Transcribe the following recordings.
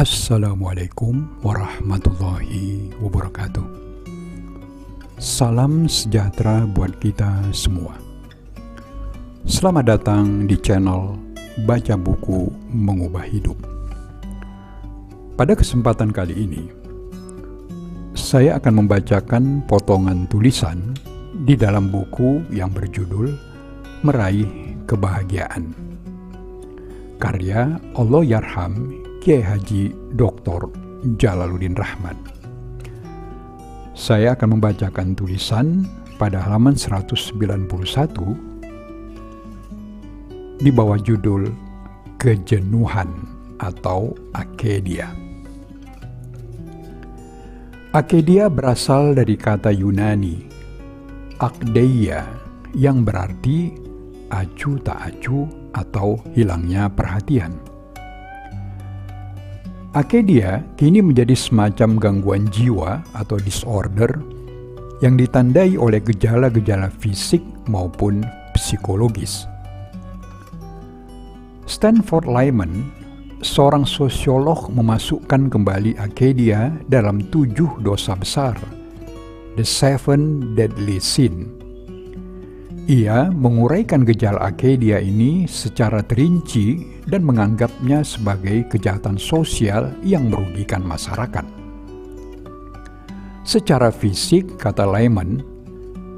Assalamualaikum warahmatullahi wabarakatuh. Salam sejahtera buat kita semua. Selamat datang di channel Baca Buku Mengubah Hidup. Pada kesempatan kali ini, saya akan membacakan potongan tulisan di dalam buku yang berjudul Meraih Kebahagiaan. Karya Allah Yarham Kiai Haji Dr. Jalaluddin Rahmat. Saya akan membacakan tulisan pada halaman 191 di bawah judul Kejenuhan atau Akedia. Akedia berasal dari kata Yunani akdeia yang berarti acu tak acu atau hilangnya perhatian. Akedia kini menjadi semacam gangguan jiwa atau disorder yang ditandai oleh gejala-gejala fisik maupun psikologis. Stanford Lyman, seorang sosiolog memasukkan kembali Akedia dalam tujuh dosa besar, The Seven Deadly Sin, ia menguraikan gejala Akedia ini secara terinci dan menganggapnya sebagai kejahatan sosial yang merugikan masyarakat. Secara fisik, kata Lyman,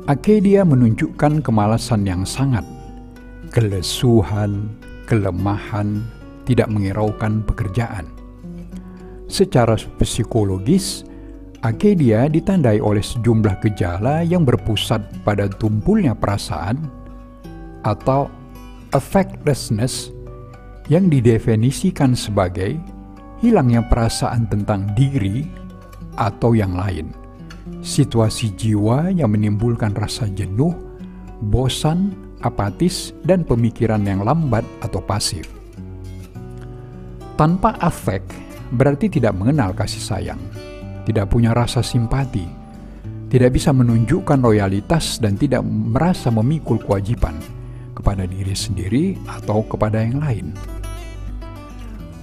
Akedia menunjukkan kemalasan yang sangat, kelesuhan, kelemahan, tidak mengiraukan pekerjaan. Secara psikologis, Akedia ditandai oleh sejumlah gejala yang berpusat pada tumpulnya perasaan atau affectlessness yang didefinisikan sebagai hilangnya perasaan tentang diri atau yang lain. Situasi jiwa yang menimbulkan rasa jenuh, bosan, apatis, dan pemikiran yang lambat atau pasif. Tanpa afek berarti tidak mengenal kasih sayang tidak punya rasa simpati, tidak bisa menunjukkan loyalitas dan tidak merasa memikul kewajiban kepada diri sendiri atau kepada yang lain.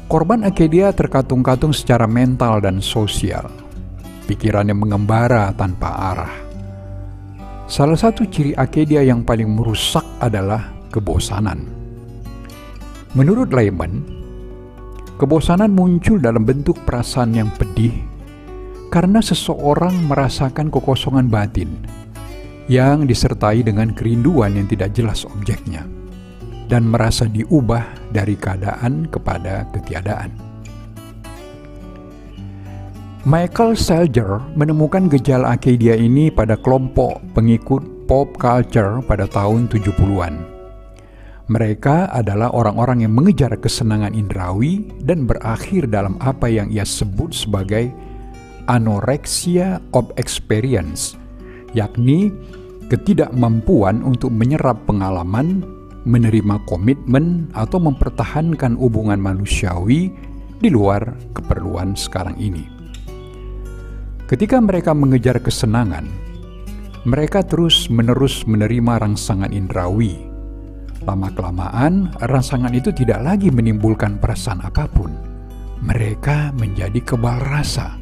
Korban Akedia terkatung-katung secara mental dan sosial. Pikirannya mengembara tanpa arah. Salah satu ciri Akedia yang paling merusak adalah kebosanan. Menurut Lehman, kebosanan muncul dalam bentuk perasaan yang pedih karena seseorang merasakan kekosongan batin yang disertai dengan kerinduan yang tidak jelas objeknya dan merasa diubah dari keadaan kepada ketiadaan. Michael Selger menemukan gejala Acadia ini pada kelompok pengikut pop culture pada tahun 70-an. Mereka adalah orang-orang yang mengejar kesenangan indrawi dan berakhir dalam apa yang ia sebut sebagai anorexia of experience, yakni ketidakmampuan untuk menyerap pengalaman, menerima komitmen, atau mempertahankan hubungan manusiawi di luar keperluan sekarang ini. Ketika mereka mengejar kesenangan, mereka terus-menerus menerima rangsangan indrawi. Lama-kelamaan, rangsangan itu tidak lagi menimbulkan perasaan apa pun. Mereka menjadi kebal rasa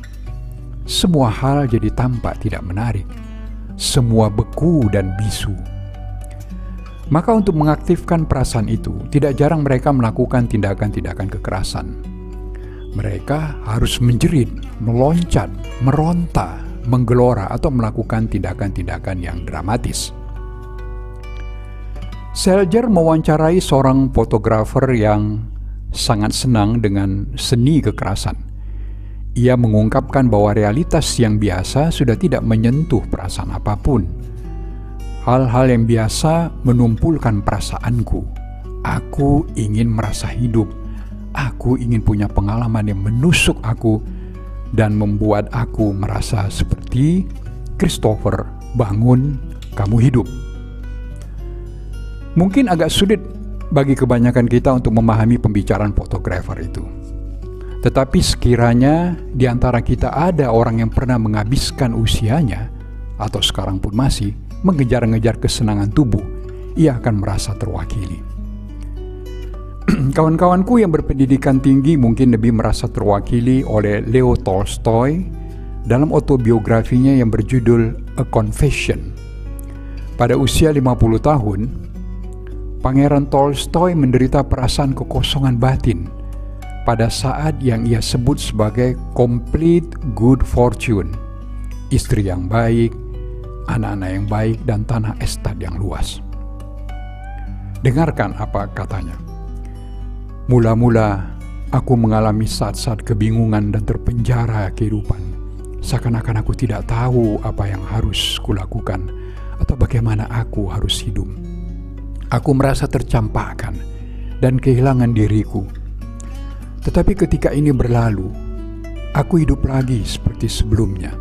semua hal jadi tampak tidak menarik, semua beku dan bisu. Maka, untuk mengaktifkan perasaan itu, tidak jarang mereka melakukan tindakan-tindakan kekerasan. Mereka harus menjerit, meloncat, meronta, menggelora, atau melakukan tindakan-tindakan yang dramatis. Selger mewawancarai seorang fotografer yang sangat senang dengan seni kekerasan. Ia mengungkapkan bahwa realitas yang biasa sudah tidak menyentuh perasaan apa pun. Hal-hal yang biasa menumpulkan perasaanku. Aku ingin merasa hidup. Aku ingin punya pengalaman yang menusuk aku dan membuat aku merasa seperti Christopher, bangun, kamu hidup. Mungkin agak sulit bagi kebanyakan kita untuk memahami pembicaraan fotografer itu. Tetapi sekiranya di antara kita ada orang yang pernah menghabiskan usianya, atau sekarang pun masih, mengejar-ngejar kesenangan tubuh, ia akan merasa terwakili. kawan-kawanku yang berpendidikan tinggi mungkin lebih merasa terwakili oleh Leo Tolstoy dalam autobiografinya yang berjudul A Confession. Pada usia 50 tahun, Pangeran Tolstoy menderita perasaan kekosongan batin pada saat yang ia sebut sebagai complete good fortune. Istri yang baik, anak-anak yang baik, dan tanah estat yang luas. Dengarkan apa katanya. Mula-mula aku mengalami saat-saat kebingungan dan terpenjara kehidupan Seakan-akan aku tidak tahu apa yang harus kulakukan atau bagaimana aku harus hidup. Aku merasa tercampakkan dan kehilangan diriku. Tetapi ketika ini berlalu, aku hidup lagi seperti sebelumnya.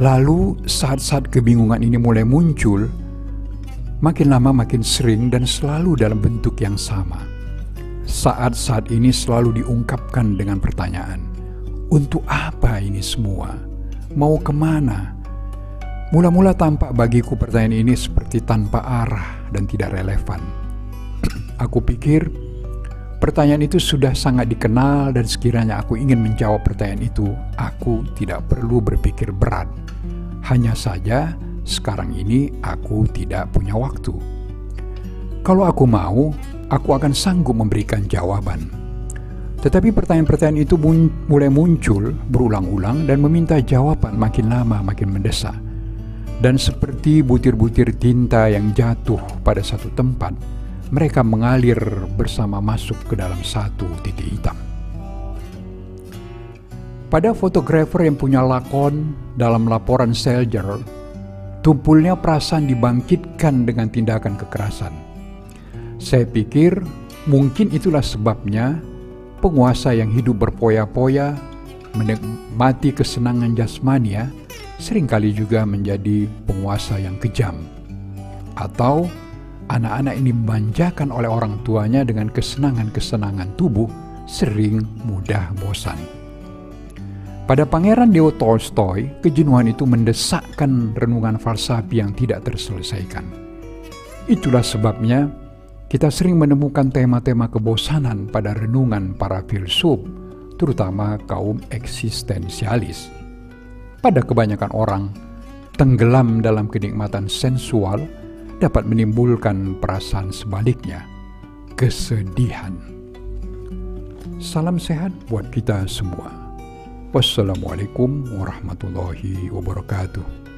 Lalu saat-saat kebingungan ini mulai muncul, makin lama makin sering dan selalu dalam bentuk yang sama. Saat-saat ini selalu diungkapkan dengan pertanyaan, untuk apa ini semua? Mau ke mana? Mula-mula tampak bagiku pertanyaan ini seperti tanpa arah dan tidak relevan. aku pikir pertanyaan itu sudah sangat dikenal dan sekiranya aku ingin menjawab pertanyaan itu, aku tidak perlu berpikir berat. Hanya saja sekarang ini aku tidak punya waktu. Kalau aku mau, aku akan sanggup memberikan jawaban. Tetapi pertanyaan-pertanyaan itu mulai muncul berulang-ulang dan meminta jawaban makin lama makin mendesak. Dan seperti butir-butir tinta yang jatuh pada satu tempat, mereka mengalir bersama masuk ke dalam satu titik hitam. Pada fotografer yang punya lakon dalam laporan Selger, tumpulnya perasaan dibangkitkan dengan tindakan kekerasan. Saya pikir mungkin itulah sebabnya penguasa yang hidup berpoya-poya, menikmati kesenangan jasmania, sering kali juga menjadi penguasa yang kejam. Atau anak-anak ini memanjakan oleh orang tuanya dengan kesenangan-kesenangan tubuh, sering mudah bosan. Pada Pangeran Dewa Tolstoy, kejenuhan itu mendesakkan renungan falsafi yang tidak terselesaikan. Itulah sebabnya kita sering menemukan tema-tema kebosanan pada renungan para filsuf, terutama kaum eksistensialis. Pada kebanyakan orang, tenggelam dalam kenikmatan sensual dapat menimbulkan perasaan sebaliknya, kesedihan. Salam sehat buat kita semua. Wassalamualaikum warahmatullahi wabarakatuh.